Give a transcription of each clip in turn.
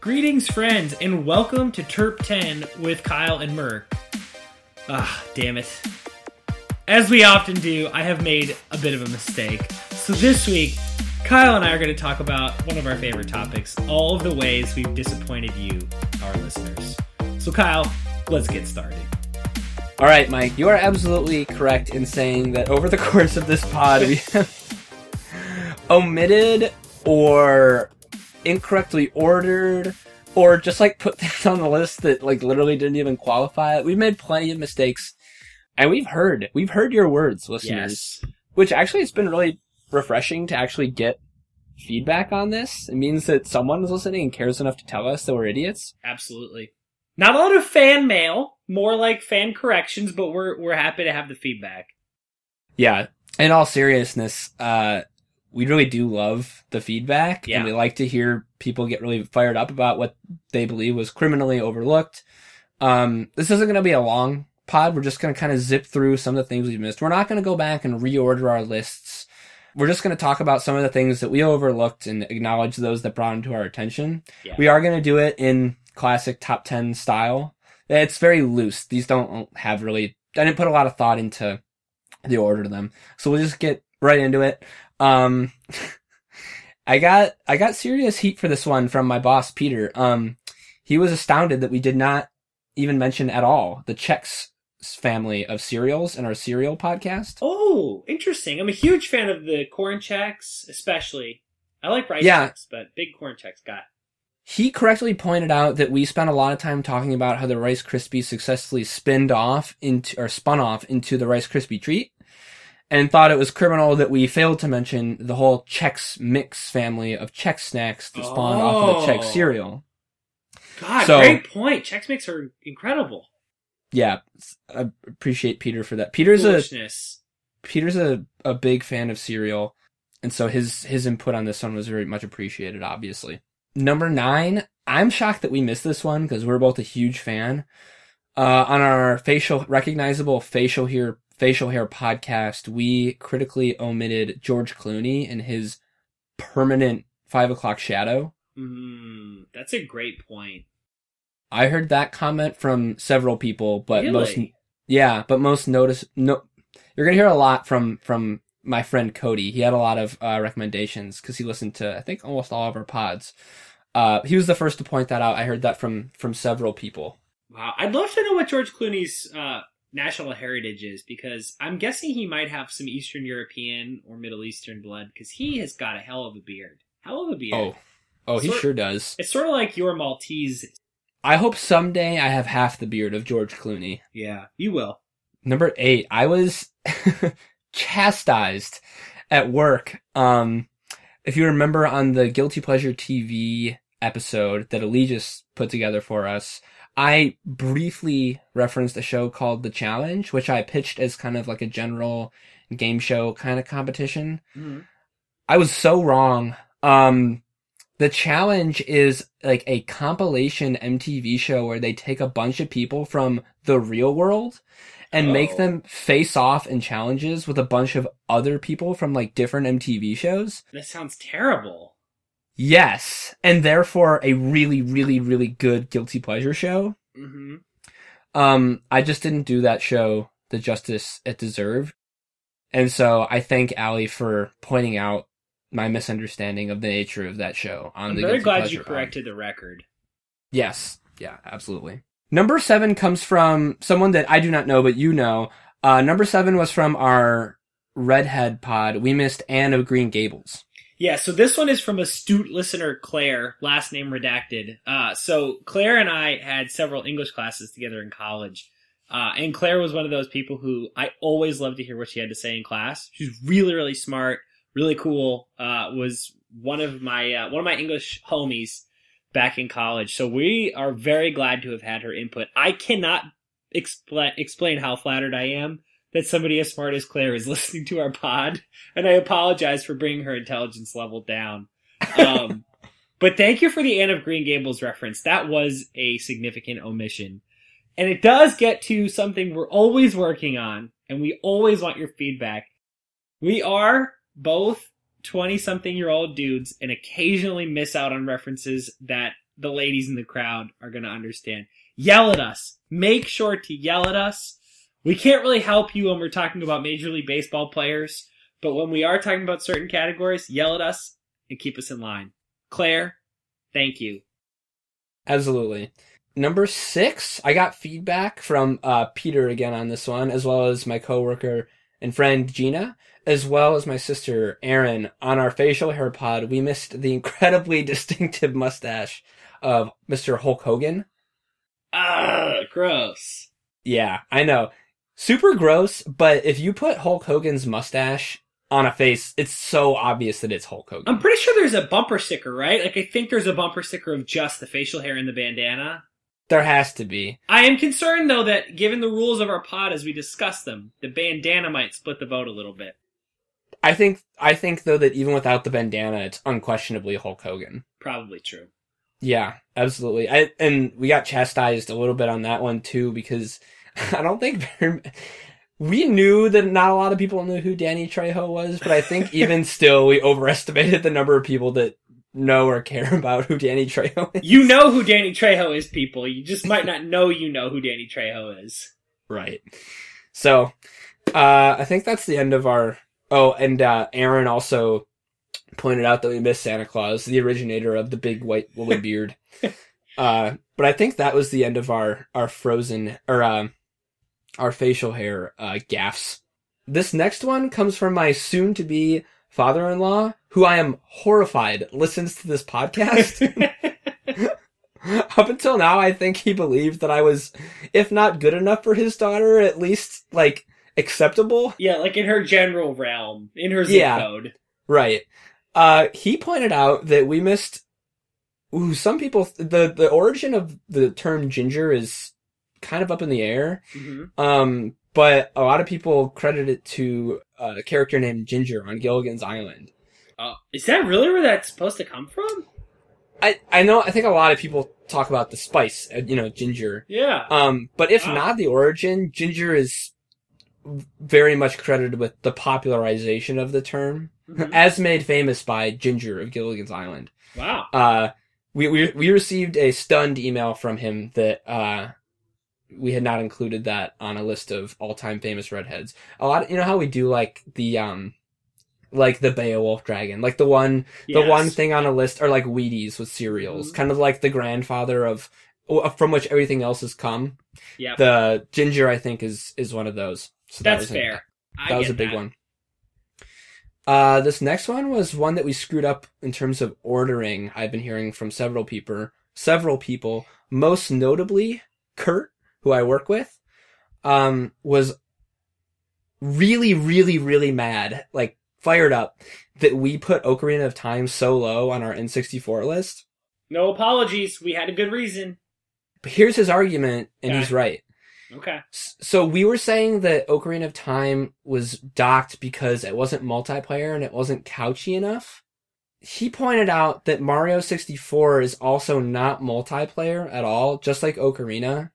Greetings, friends, and welcome to Terp 10 with Kyle and Merc. Ah, damn it. As we often do, I have made a bit of a mistake. So this week, Kyle and I are going to talk about one of our favorite topics all of the ways we've disappointed you, our listeners. So, Kyle, let's get started. All right, Mike, you are absolutely correct in saying that over the course of this pod, we have omitted or incorrectly ordered or just like put things on the list that like literally didn't even qualify. We've made plenty of mistakes and we've heard, we've heard your words, listeners, Yes. which actually it's been really refreshing to actually get feedback on this. It means that someone is listening and cares enough to tell us that we're idiots. Absolutely. Not a lot of fan mail, more like fan corrections, but we're we're happy to have the feedback. Yeah. In all seriousness, uh, we really do love the feedback Yeah. and we like to hear people get really fired up about what they believe was criminally overlooked. Um, this isn't going to be a long pod. We're just going to kind of zip through some of the things we've missed. We're not going to go back and reorder our lists. We're just going to talk about some of the things that we overlooked and acknowledge those that brought them to our attention. Yeah. We are going to do it in classic top 10 style. It's very loose. These don't have really, I didn't put a lot of thought into the order of them. So we'll just get right into it. Um, I got, I got serious heat for this one from my boss, Peter. Um, he was astounded that we did not even mention at all the Chex family of cereals in our cereal podcast. Oh, interesting. I'm a huge fan of the corn Chex, especially. I like rice Yeah. Chex, but big corn Chex guy. He correctly pointed out that we spent a lot of time talking about how the Rice Krispies successfully spinned off into, or spun off into the Rice Krispie treat, and thought it was criminal that we failed to mention the whole Chex Mix family of Chex snacks that spawned off of the Chex Oh. cereal. God, So- great point. Chex Mix are incredible. Yeah, I appreciate Peter for that. Peter's a Peter's a, a big fan of cereal, and so his his input on this one was very much appreciated. Obviously, number nine. I'm shocked that we missed this one because we're both a huge fan. Uh, on our facial recognizable facial hair facial hair podcast, we critically omitted George Clooney and his permanent five o'clock shadow. Mm, that's a great point. I heard that comment from several people, but most yeah, but most notice no. You're gonna hear a lot from from my friend Cody. He had a lot of uh, recommendations because he listened to I think almost all of our pods. Uh, he was the first to point that out. I heard that from from several people. Wow, I'd love to know what George Clooney's uh, national heritage is because I'm guessing he might have some Eastern European or Middle Eastern blood because he has got a hell of a beard. Hell of a beard. Oh, oh, he Sort- sure does. It's sort of like your Maltese. I hope someday I have half the beard of George Clooney. Yeah, you will. Number eight, I was chastised at work. Um, if you remember on the Guilty Pleasure TV episode that Allegis put together for us, I briefly referenced a show called The Challenge, which I pitched as kind of like a general game show kind of competition. Mhm. I was so wrong. Um, the challenge is like a compilation MTV show where they take a bunch of people from the real world and make Oh. them face off in challenges with a bunch of other people from like different MTV shows. That sounds terrible. Yes. And therefore a really, really, really good guilty pleasure show. hmm Um, I just didn't do that show the justice it deserved. And so I thank Allie for pointing out my misunderstanding of the nature of that show on the show. I'm the very glad you corrected the record. Yes. Yeah, absolutely. Number seven comes from someone that I do not know, but you know. Uh, number seven was from our Redhead pod. We missed Anne of Green Gables. Yeah, so this one is from astute listener Claire, last name redacted. Uh, so Claire and I had several English classes together in college. Uh, and Claire was one of those people who I always loved to hear what she had to say in class. She's really, really smart, really cool. Uh, was one of my uh, one of my English homies back in college. So we are very glad to have had her input. I cannot expl- explain how flattered I am that somebody as smart as Claire is listening to our pod, and I apologize for bringing her intelligence level down. Um, but thank you for the Anne of Green Gables reference. That was a significant omission. And it does get to something we're always working on, and we always want your feedback. We are both 20 something year old dudes and occasionally miss out on references that the ladies in the crowd are going to understand. Yell at us. Make sure to yell at us. We can't really help you when we're talking about Major League Baseball players, but when we are talking about certain categories, yell at us and keep us in line. Claire, thank you. Absolutely. Number six, I got feedback from uh, Peter again on this one, as well as my coworker and friend Gina, as well as my sister Erin. On our facial hair pod, we missed the incredibly distinctive mustache of Mr. Hulk Hogan. Ah, gross. Yeah, I know. Super gross, but if you put Hulk Hogan's mustache on a face, it's so obvious that it's Hulk Hogan. I'm pretty sure there's a bumper sticker, right? Like I think there's a bumper sticker of just the facial hair and the bandana. There has to be. I am concerned though that given the rules of our pod as we discuss them, the bandana might split the vote a little bit. I think I think though that even without the bandana, it's unquestionably Hulk Hogan. Probably true. Yeah, absolutely. I and we got chastised a little bit on that one too because I don't think very, we knew that not a lot of people knew who Danny Trejo was, but I think even still we overestimated the number of people that know or care about who Danny Trejo is. You know who Danny Trejo is, people. You just might not know you know who Danny Trejo is. Right. So, uh, I think that's the end of our. Oh, and uh, Erin also pointed out that we missed Santa Claus, the originator of the big white woolly beard. uh, but I think that was the end of our our frozen or um, our facial hair uh, gaffs. This next one comes from my soon to be father in law, who I am horrified listens to this podcast. Up until now, I think he believed that I was, if not good enough for his daughter, at least like acceptable. yeah, like in her general realm, in her zip Yeah. code. Right. Uh, he pointed out that we missed. Ooh, some people the the origin of the term ginger is kind of up in the air. hmm Um, but a lot of people credit it to a character named Ginger on Gilligan's Island. Oh, is that really where that's supposed to come from? I I know I think a lot of people talk about the spice, uh, you know, ginger. Yeah. Um, but if Wow. not the origin, ginger is very much credited with the popularization of the term, Mhm. as made famous by Ginger of Gilligan's Island. Wow. Uh, we, we, we received a stunned email from him that, uh, we had not included that on a list of all-time famous redheads. A lot, you know how we do like the, um, like the Beowulf dragon, like the one, the one thing on a list are like Wheaties with cereals, Mhm. kind of like the grandfather of, from which everything else has come. Yep. The ginger, I think, is, is one of those. So that That's was a- fair. I that was get a big that. one. Uh, this next one was one that we screwed up in terms of ordering. I've been hearing from several people, several people, most notably Kurt, who I work with, um, was really, really, really mad, like fired up that we put Ocarina of Time so low on our N64 list. No apologies. We had a good reason. But here's his argument, and Okay. he's right. Okay. So we were saying that Ocarina of Time was docked because it wasn't multiplayer and it wasn't couchy enough. He pointed out that Mario 64 is also not multiplayer at all, just like Ocarina.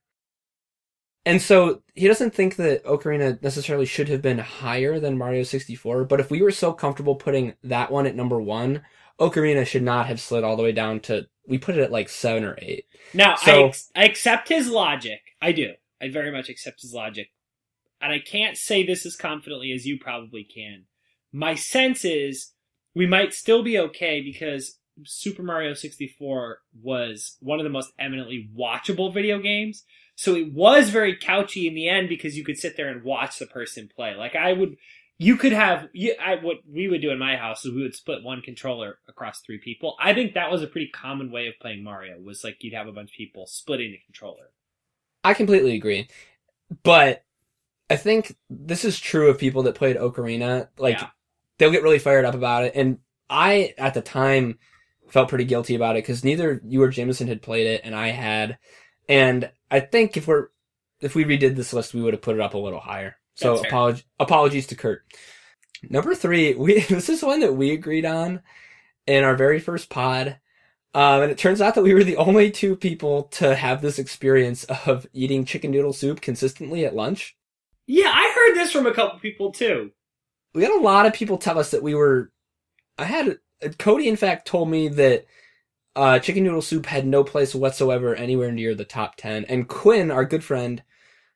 And so he doesn't think that Ocarina necessarily should have been higher than Mario 64, but if we were so comfortable putting that one at number one, Ocarina should not have slid all the way down to, we put it at like seven or eight. Now, I, ex- I accept his logic. I do. I very much accept his logic. And I can't say this as confidently as you probably can. My sense is we might still be okay because Super Mario 64 was one of the most eminently watchable video games. So it was very couchy in the end because you could sit there and watch the person play. Like I would, you could have, you, I, what we would do in my house is we would split one controller across three people. I think that was a pretty common way of playing Mario was like you'd have a bunch of people splitting the controller. I completely agree. But I think this is true of people that played Ocarina. Like, Yeah. they'll get really fired up about it. And I, at the time, felt pretty guilty about it because neither you or Jameson had played it and I had. And I think if we're, if we redid this list, we would have put it up a little higher. So apolog- apologies to Kurt. Number three, we, this is one that we agreed on in our very first pod. Um, and it turns out that we were the only two people to have this experience of eating chicken noodle soup consistently at lunch. Yeah, I heard this from a couple people too. We had a lot of people tell us that we were. I had Cody, in fact, told me that uh, chicken noodle soup had no place whatsoever anywhere near the top 10. And Quinn, our good friend,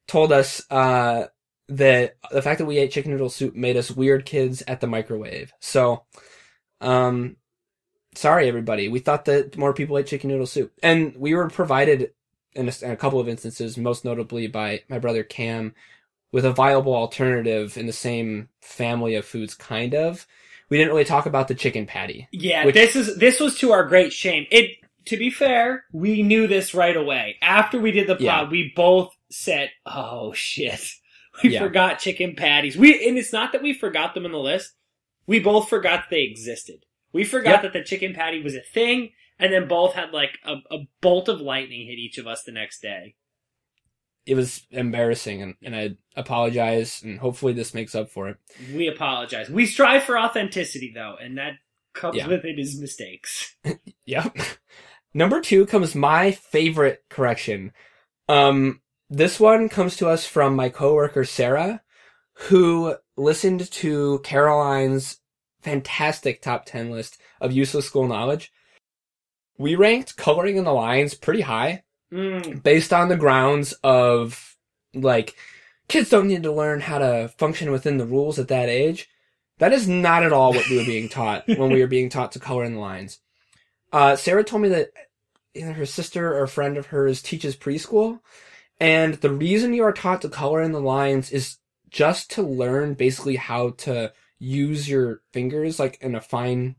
told us, uh, that the fact that we ate chicken noodle soup made us weird kids at the microwave. So, um, sorry everybody. We thought that more people ate chicken noodle soup. And we were provided in a, in a couple of instances, most notably by my brother Cam, with a viable alternative in the same family of foods, kind of. We didn't really talk about the chicken patty. Yeah, Which- this is this was to our great shame. It to be fair, we knew this right away. After we did the pod, Yeah. we both said, "Oh shit, we Yeah. forgot chicken patties." We and it's not that we forgot them on the list. We both forgot they existed. We forgot Yep. that the chicken patty was a thing, and then both had like a, a bolt of lightning hit each of us the next day. It was embarrassing and, and I apologize and hopefully this makes up for it. We apologize. We strive for authenticity though, and that comes Yeah. with it is mistakes. Yep. Number two comes my favorite correction. Um, this one comes to us from my coworker Sarah, who listened to Caroline's fantastic top 10 list of useless school knowledge. We ranked coloring in the lines pretty high Mm, based on the grounds of like kids don't need to learn how to function within the rules at that age. That is not at all what we were being taught when we were being taught to color in the lines. Uh, Sarah told me that either her sister or a friend of hers teaches preschool, and the reason you are taught to color in the lines is just to learn basically how to use your fingers like in a fine.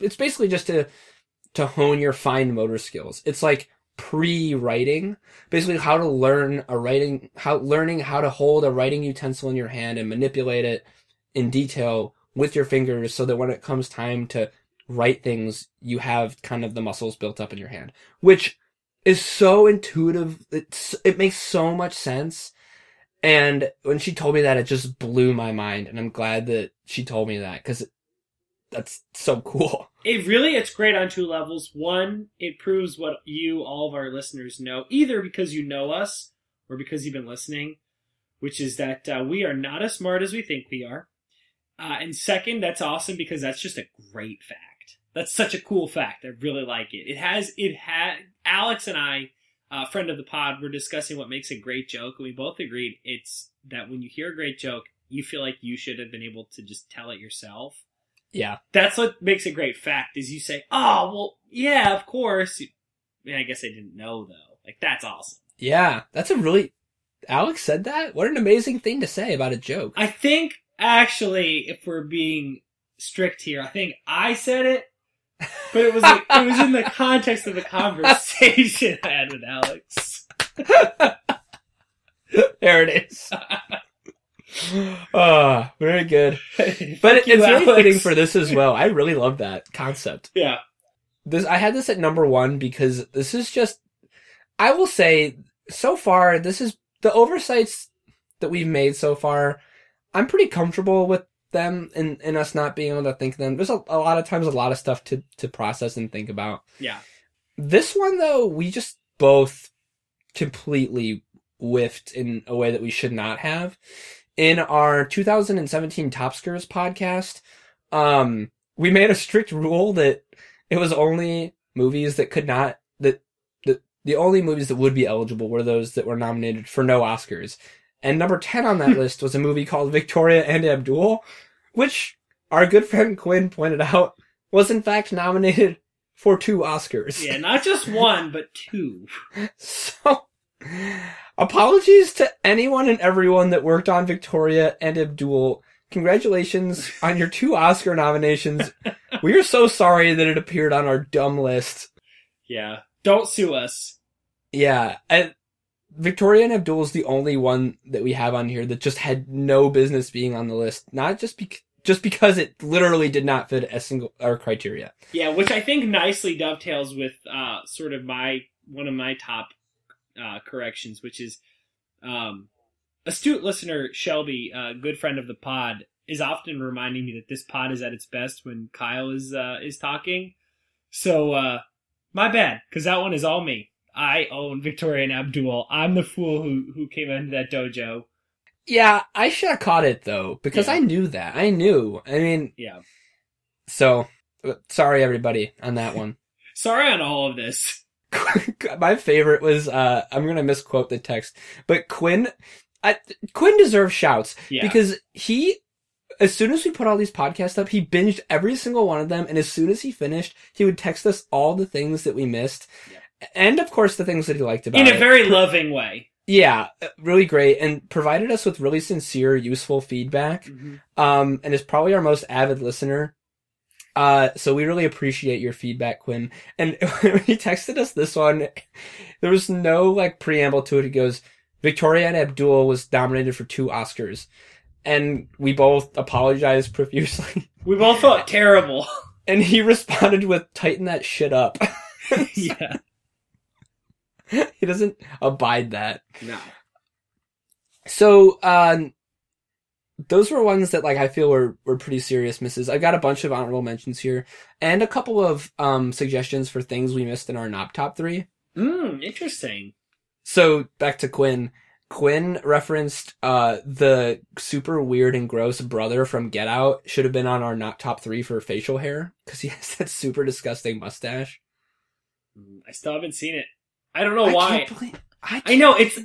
It's basically just to to hone your fine motor skills. It's like pre-writing, basically how to learn a writing, how learning how to hold a writing utensil in your hand and manipulate it in detail with your fingers so that when it comes time to write things, you have kind of the muscles built up in your hand, which is so intuitive. It's, it makes so much sense. And when she told me that, it just blew my mind. And I'm glad that she told me that because that's so cool. It really, it's great on two levels. One, it proves what you, all of our listeners, know, either because you know us or because you've been listening, which is that uh, we are not as smart as we think we are. Uh, and second, that's awesome because that's just a great fact. That's such a cool fact. I really like it. It has, it had, Alex and I, uh, friend of the pod, were discussing what makes a great joke, and we both agreed it's that when you hear a great joke, you feel like you should have been able to just tell it yourself Yeah. that's what makes a great fact is you say, oh, well, yeah, of course. Man, I guess I didn't know though. Like that's awesome. Yeah. That's a really, Alex said that? What an amazing thing to say about a joke. I think actually, if we're being strict here, I think I said it, but it was like, it was in the context of the conversation I had with Alex. there it is. Ah, very good. But it, it's really fitting for this as well. I really love that concept. Yeah. This I had this at number one because this is just. I will say, so far, this is the oversights that we've made so far. I'm pretty comfortable with them and, and us not being able to think of them. There's a, a lot of times a lot of stuff to to process and think about. Yeah. This one though, we just both completely whiffed in a way that we should not have. In our 2017 Top Skirts podcast, um, we made a strict rule that it was only movies that could not that the the only movies that would be eligible were those that were nominated for no Oscars. And number 10 on that list was a movie called Victoria and Abdul, which our good friend Quinn pointed out was in fact nominated for two Oscars. Yeah. Not just one, but two. So, apologies to anyone and everyone that worked on Victoria and Abdul. Congratulations on your two Oscar nominations. we are so sorry that it appeared on our dumb list. Yeah. Don't sue us. Yeah, and Victoria and Abdul is the only one that we have on here that just had no business being on the list. Not just bec- just because it literally did not fit a single our criteria. Yeah, which I think nicely dovetails with uh, sort of my one of my top uh, corrections, which is um, astute listener Shelby, a good friend of the pod, is often reminding me that this pod is at its best when Kyle is uh, is talking. So uh, my bad, because that one is all me. I own Victoria and Abdul. I'm the fool who who came into that dojo. Yeah, I should have caught it though because Yeah. I knew that. I knew. I mean, Yeah. So, uh, sorry everybody on that one. Sorry on all of this. My favorite was uh I'm gonna misquote the text, but Quinn I, Quinn deserves shouts Yeah. because he as soon as we put all these podcasts up, he binged every single one of them, and as soon as he finished, he would text us all the things that we missed, and of course the things that he liked about in a it. very loving way. yeah, really great, and provided us with really sincere, useful feedback. Um, and is probably our most avid listener. Uh, so we really appreciate your feedback, Quinn. And when he texted us this one, there was no like preamble to it. He goes, Victoria and Abdul was nominated for two Oscars. And we both apologized profusely. We both felt terrible. And he responded with, tighten that shit up. yeah. he doesn't abide that. No. So, um, those were ones that like I feel were were pretty serious misses. I've got a bunch of honorable mentions here and a couple of um suggestions for things we missed in our top three. Mm, interesting. So back to Quinn. Quinn referenced uh the super weird and gross brother from Get Out should have been on our not top three for facial hair because he has that super disgusting mustache. Mm, I still haven't seen it. I don't know I why. believe I, I know it's.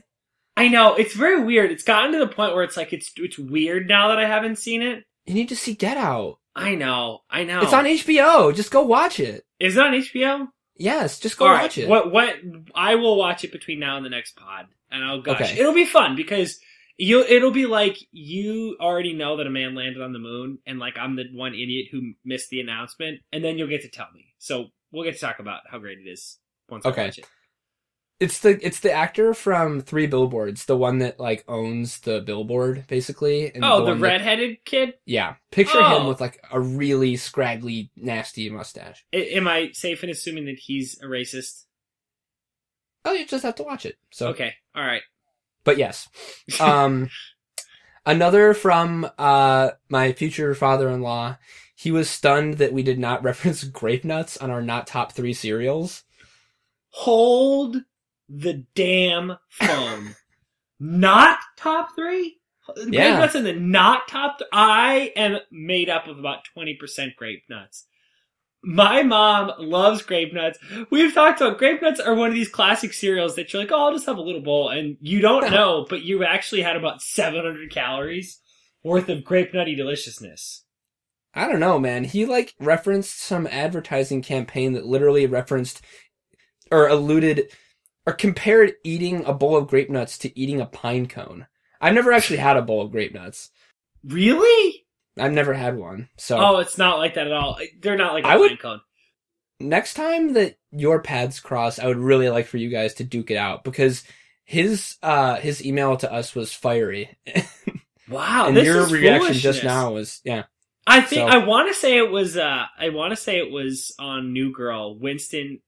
I know it's very weird. It's gotten to the point where it's like it's it's weird now that I haven't seen it. You need to see Get Out. I know. I know. It's on HBO. Just go watch it. Is it on HBO? Yes, just go All watch right. it. What what I will watch it between now and the next pod, and I'll gush. Okay. It'll be fun because you it'll be like you already know that a man landed on the moon, and like I'm the one idiot who missed the announcement, and then you'll get to tell me. So we'll get to talk about how great it is once Okay. I watch it. It's the it's the actor from Three Billboards, the one that like owns the billboard basically. and Oh, the that- redheaded kid. yeah, picture him Oh. with like a really scraggly, nasty mustache. I, am I safe in assuming that he's a racist? Oh, you just have to watch it. So, Okay, all right. but yes, um, another from uh my future father-in-law. He was stunned that we did not reference grape nuts on our not top three cereals. Hold the damn phone. not top three? Grape Yeah. nuts in the not top th- I am made up of about 20% grape nuts. My mom loves grape nuts. We've talked about grape nuts are one of these classic cereals that you're like, oh, I'll just have a little bowl. And you don't know, but you actually had about 700 calories worth of grape nutty deliciousness. I don't know, man. He like referenced some advertising campaign that literally referenced or alluded or compared eating a bowl of grape nuts to eating a pine cone. I've never actually had a bowl of grape nuts. Really? I've never had one. So Oh, it's not like that at all. They're not like a I would- pine cone. next time that your paths cross, I would really like for you guys to duke it out because his uh his email to us was fiery. Wow, and this your reaction just now was yeah. I think So- I want to say it was. uh I want to say it was on New Girl. Winston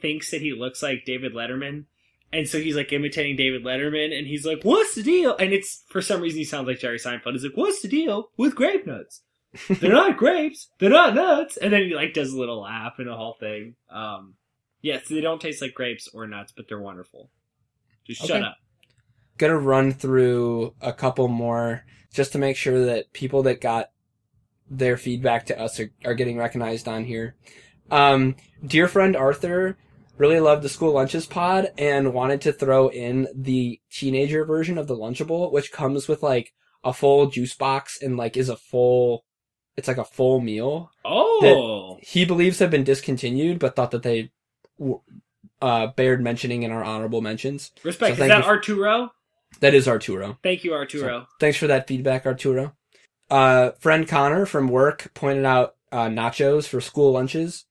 thinks that he looks like David Letterman, and so he's like imitating David Letterman, and he's like, "What's the deal?" And it's for some reason he sounds like Jerry Seinfeld. He's like, "What's the deal with grape nuts? They're not grapes. They're not nuts." And then he like does a little laugh and a whole thing. Um, yes, they don't taste like grapes or nuts, but they're wonderful. Just shut up. gonna run through a couple more just to make sure that people that got their feedback to us are, are getting recognized on here. Um, dear friend Arthur really loved the school lunches pod and wanted to throw in the teenager version of the Lunchable, which comes with like a full juice box and like is a full, it's like a full meal. Oh, He believes have been discontinued, but thought that they uh, bared mentioning in our honorable mentions. respect. so Is that you- Arturo? That is Arturo. Thank you, Arturo. Thanks for that feedback, Arturo. Uh, friend Connor from work pointed out uh, nachos for school lunches.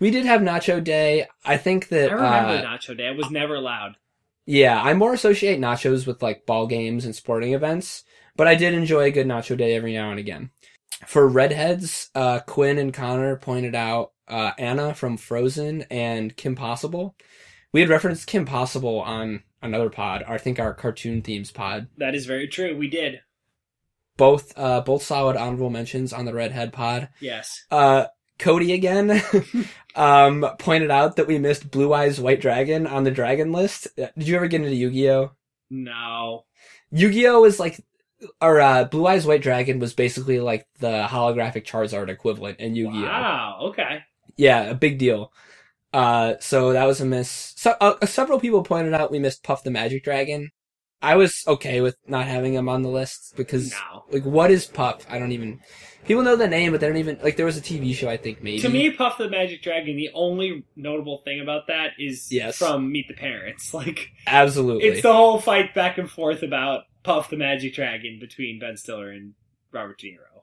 We did have nacho day. I think that I remember uh, Nacho Day. I was never allowed. yeah, I more associate nachos with like ball games and sporting events, but I did enjoy a good nacho day every now and again. For redheads, uh, Quinn and Connor pointed out uh, Anna from Frozen and Kim Possible. We had referenced Kim Possible on another pod, I think our cartoon themes pod. That is very true. We did. Both uh, both solid honorable mentions on the redhead pod. Yes. Uh, Cody again um, pointed out that we missed Blue Eyes White Dragon on the dragon list. Uh, Did you ever get into Yu-Gi-Oh? No. Yu-Gi-Oh is like, or uh, Blue Eyes White Dragon was basically like the holographic Charizard equivalent in Yu-Gi-Oh. Wow. Okay. Yeah, a big deal. Uh, so that was a miss. So, uh, several people pointed out we missed Puff the Magic Dragon. I was okay with not having him on the list because, No. like, what is Puff? I don't even. People know the name, but they don't even like. There was a TV show, I think, maybe. To me, Puff the Magic Dragon, the only notable thing about that is Yes. from Meet the Parents. Like, absolutely. it's the whole fight back and forth about Puff the Magic Dragon between Ben Stiller and Robert De Niro.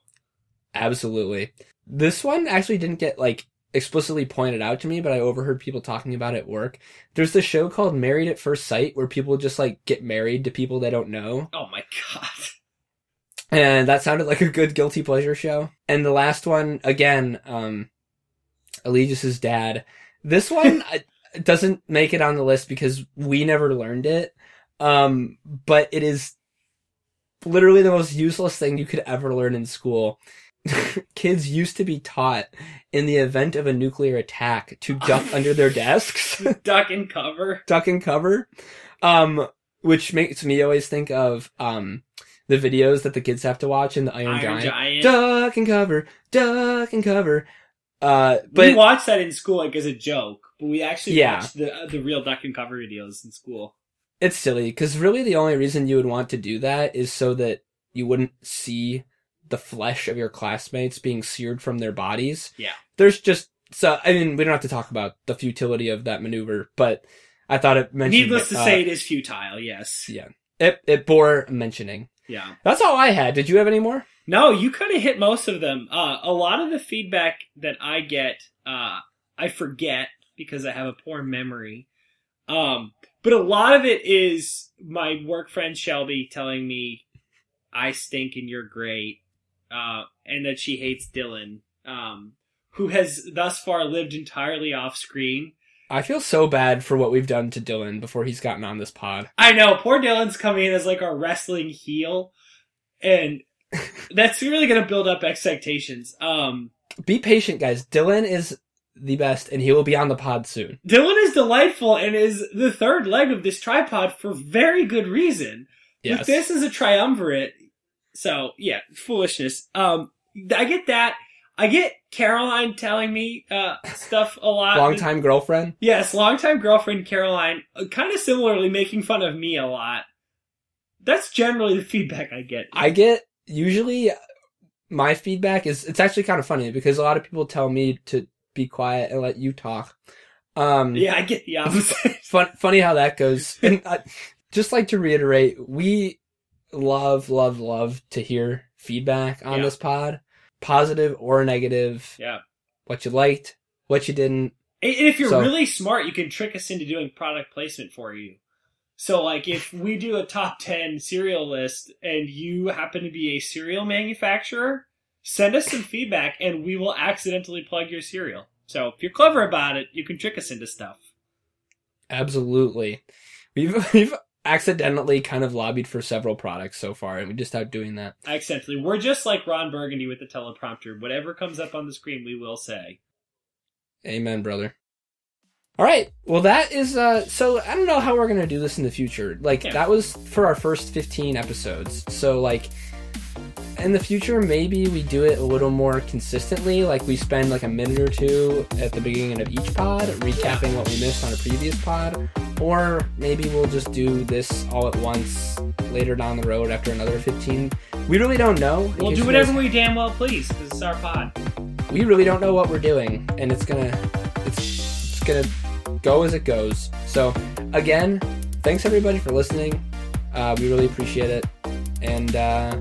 Absolutely. This one actually didn't get like explicitly pointed out to me, but I overheard people talking about it at work. There's this show called Married at First Sight where people just like get married to people they don't know. Oh my god. And that sounded like a good guilty pleasure show. And the last one, again, um, Allegius's dad. This one doesn't make it on the list because we never learned it. Um, but it is literally the most useless thing you could ever learn in school. Kids used to be taught in the event of a nuclear attack to duck under their desks, Duck and cover. duck and cover. Um, which makes me always think of, um, the videos that the kids have to watch in the Iron, Iron Giant. Giant. Duck and cover, duck and cover. Uh, but we watched that in school like as a joke, but we actually Yeah. watched the the real duck and cover videos in school. it's silly because really the only reason you would want to do that is so that you wouldn't see the flesh of your classmates being seared from their bodies. Yeah. There's just so I mean we don't have to talk about the futility of that maneuver, but I thought it mentioned. Needless to uh, say, it is futile. Yes. yeah, it it bore mentioning. Yeah. That's all I had. Did you have any more? No, you kind of hit most of them. Uh, a lot of the feedback that I get, uh, I forget because I have a poor memory. Um, but a lot of it is my work friend Shelby telling me I stink and you're great, uh, and that she hates Dylan, um, who has thus far lived entirely off screen. I feel so bad for what we've done to Dylan before he's gotten on this pod. I know, poor Dylan's coming in as like our wrestling heel, and that's really gonna build up expectations. Um, Be patient, guys. Dylan is the best, and he will be on the pod soon. Dylan is delightful and is the third leg of this tripod for very good reason. Yes. But this is a triumvirate. So, yeah, foolishness. Um, I get that. I get Caroline telling me, uh, stuff a lot. Long time girlfriend. Yes, longtime girlfriend Caroline, uh, kind of similarly making fun of me a lot. That's generally the feedback I get. I get usually my feedback is it's actually kind of funny because a lot of people tell me to be quiet and let you talk. Um, yeah, I get the opposite. fun, funny how that goes. And uh, just like to reiterate, we love, love, love to hear feedback on Yeah. this pod, positive or negative. yeah. What you liked, what you didn't. And if you're So- really smart, you can trick us into doing product placement for you. So, like, if we do a top 10 cereal list and you happen to be a cereal manufacturer, send us some feedback and we will accidentally plug your cereal. So, if you're clever about it, you can trick us into stuff. Absolutely. We've we've accidentally kind of lobbied for several products so far, and we just out doing that. Accidentally. We're just like Ron Burgundy with the teleprompter. Whatever comes up on the screen, we will say. Amen, brother. All right. Well, that is uh so I don't know how we're going to do this in the future. Like Yeah. that was for our first 15 episodes. So like in the future maybe we do it a little more consistently like we spend like a minute or two at the beginning of each pod recapping what we missed on a previous pod or maybe we'll just do this all at once later down the road after another 15 we really don't know. We'll do whatever we damn well please, because it's our pod. we really don't know what we're doing and it's gonna it's, it's gonna go as it goes. So again thanks everybody for listening. Uh, we really appreciate it. And uh,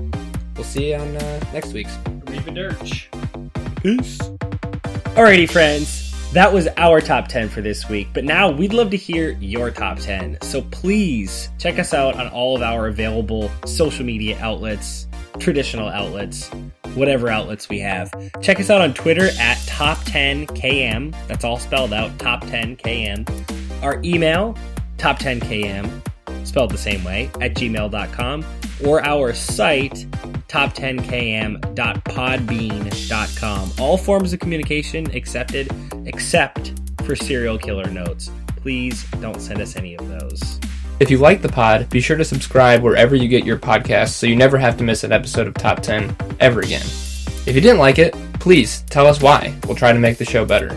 we'll see you on uh, next week's. Reba Dirch. peace. Alrighty, friends. That was our top 10 for this week, but now we'd love to hear your top 10. So please check us out on all of our available social media outlets, traditional outlets, whatever outlets we have. Check us out on Twitter at top10km. That's all spelled out, top10km. Our email, top10km, spelled the same way, at gmail.com, or our site, top10km.podbean.com. All forms of communication accepted except for serial killer notes. Please don't send us any of those. if you like the pod be sure to subscribe wherever you get your podcasts so you never have to miss an episode of top 10 ever again if you didn't like it please tell us why we'll try to make the show better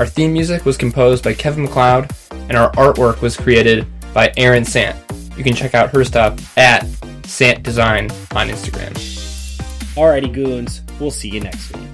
Our theme music was composed by Kevin MacLeod, and our artwork was created by Erin Sant. You can check out her stuff at Sant Design on Instagram. Alrighty, goons. We'll see you next week.